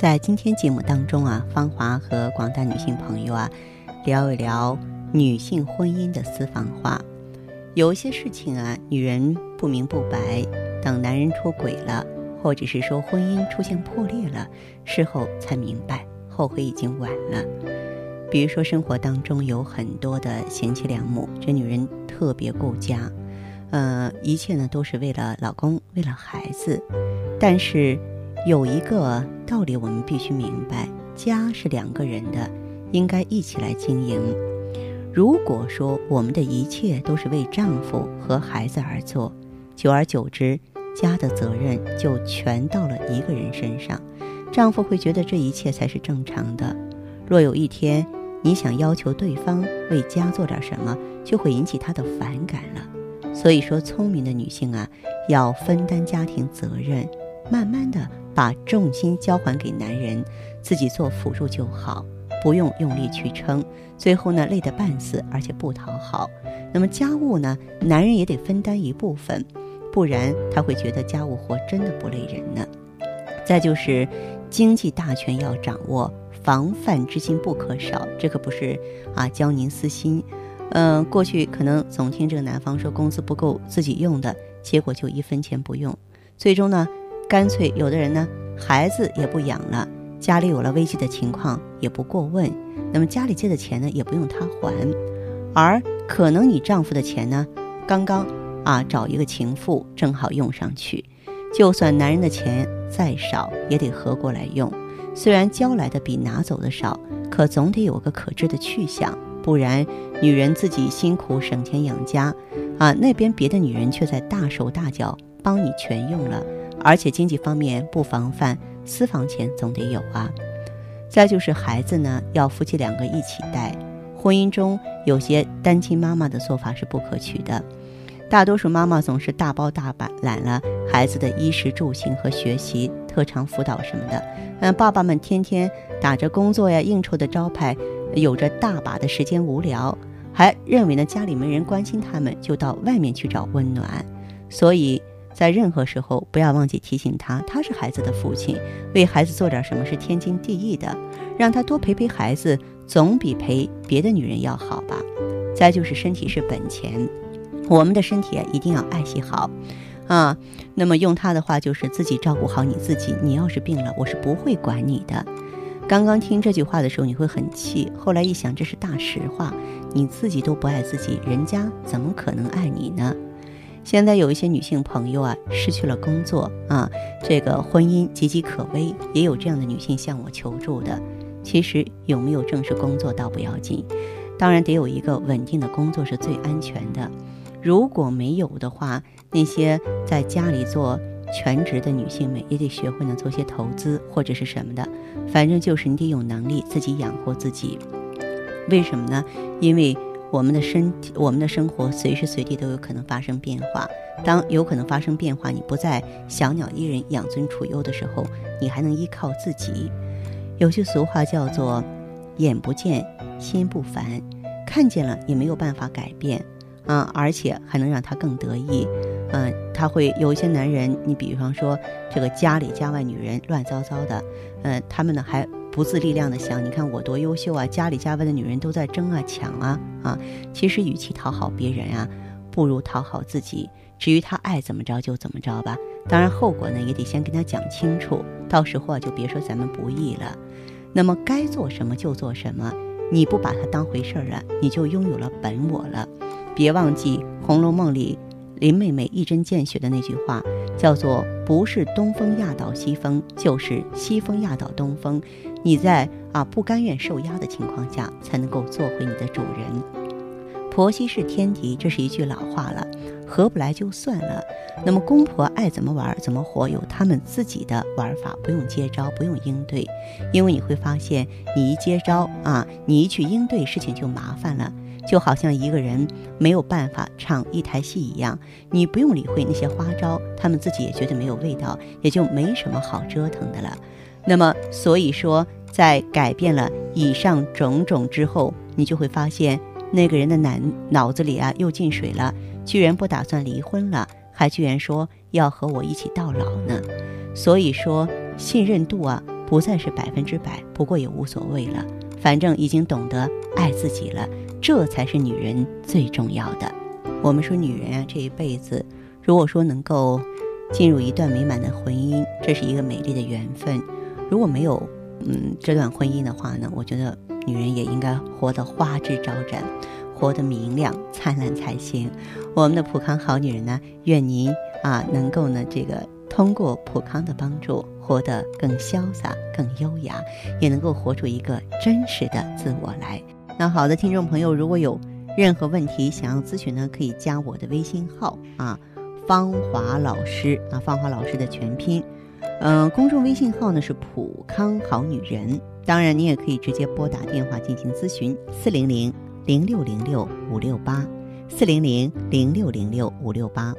在今天节目当中啊，芳华和广大女性朋友啊，聊一聊女性婚姻的私房话。有些事情啊，女人不明不白。等男人出轨了，或者是说婚姻出现破裂了，事后才明白，后悔已经晚了。比如说生活当中有很多的贤妻良母，这女人特别顾家，呃，一切呢都是为了老公，为了孩子。但是有一个道理我们必须明白：家是两个人的，应该一起来经营。如果说我们的一切都是为丈夫和孩子而做，久而久之。家的责任就全到了一个人身上，丈夫会觉得这一切才是正常的。若有一天你想要求对方为家做点什么，就会引起他的反感了。所以说，聪明的女性啊，要分担家庭责任，慢慢的把重心交还给男人，自己做辅助就好，不用用力去撑，最后呢累得半死，而且不讨好。那么家务呢，男人也得分担一部分。不然他会觉得家务活真的不累人呢。再就是经济大权要掌握，防范之心不可少。这可不是啊教您私心。嗯，过去可能总听这个男方说工资不够自己用的，结果就一分钱不用。最终呢，干脆有的人呢孩子也不养了，家里有了危机的情况也不过问，那么家里借的钱呢也不用他还，而可能你丈夫的钱呢刚刚。啊，找一个情妇正好用上去，就算男人的钱再少，也得合过来用。虽然交来的比拿走的少，可总得有个可知的去向，不然女人自己辛苦省钱养家，啊，那边别的女人却在大手大脚帮你全用了，而且经济方面不防范，私房钱总得有啊。再就是孩子呢，要夫妻两个一起带。婚姻中有些单亲妈妈的做法是不可取的。大多数妈妈总是大包大揽了孩子的衣食住行和学习、特长辅导什么的，嗯，爸爸们天天打着工作呀、应酬的招牌，有着大把的时间无聊，还认为呢家里没人关心他们，就到外面去找温暖。所以在任何时候不要忘记提醒他，他是孩子的父亲，为孩子做点什么是天经地义的，让他多陪陪孩子，总比陪别的女人要好吧。再就是身体是本钱。我们的身体啊，一定要爱惜好，啊，那么用他的话就是自己照顾好你自己。你要是病了，我是不会管你的。刚刚听这句话的时候，你会很气，后来一想，这是大实话。你自己都不爱自己，人家怎么可能爱你呢？现在有一些女性朋友啊，失去了工作啊，这个婚姻岌岌可危，也有这样的女性向我求助的。其实有没有正式工作倒不要紧，当然得有一个稳定的工作是最安全的。如果没有的话，那些在家里做全职的女性们也得学会呢做些投资或者是什么的，反正就是你得有能力自己养活自己。为什么呢？因为我们的身体、我们的生活随时随地都有可能发生变化。当有可能发生变化，你不再小鸟依人、养尊处优的时候，你还能依靠自己。有句俗话叫做“眼不见心不烦”，看见了也没有办法改变。嗯，而且还能让他更得意，嗯，他会有一些男人，你比方说这个家里家外女人乱糟糟的，嗯，他们呢还不自力量的想，你看我多优秀啊，家里家外的女人都在争啊抢啊啊，其实与其讨好别人啊，不如讨好自己。至于他爱怎么着就怎么着吧，当然后果呢也得先跟他讲清楚，到时候啊就别说咱们不义了。那么该做什么就做什么，你不把他当回事儿了，你就拥有了本我了。别忘记《红楼梦》里林妹妹一针见血的那句话，叫做“不是东风压倒西风，就是西风压倒东风”。你在啊不甘愿受压的情况下，才能够做回你的主人。婆媳是天敌，这是一句老话了，合不来就算了。那么公婆爱怎么玩怎么活，有他们自己的玩法，不用接招，不用应对，因为你会发现，你一接招啊，你一去应对，事情就麻烦了。就好像一个人没有办法唱一台戏一样，你不用理会那些花招，他们自己也觉得没有味道，也就没什么好折腾的了。那么，所以说，在改变了以上种种之后，你就会发现，那个人的脑脑子里啊又进水了，居然不打算离婚了，还居然说要和我一起到老呢。所以说，信任度啊不再是百分之百，不过也无所谓了，反正已经懂得爱自己了。这才是女人最重要的。我们说女人啊，这一辈子，如果说能够进入一段美满的婚姻，这是一个美丽的缘分。如果没有嗯这段婚姻的话呢，我觉得女人也应该活得花枝招展，活得明亮灿烂才行。我们的普康好女人呢，愿您啊能够呢这个通过普康的帮助，活得更潇洒、更优雅，也能够活出一个真实的自我来。那好的，听众朋友，如果有任何问题想要咨询呢，可以加我的微信号啊，芳华老师啊，芳华老师的全拼，嗯，公众微信号呢是普康好女人。当然，你也可以直接拨打电话进行咨询，四零零零六零六五六八，四零零零六零六五六八。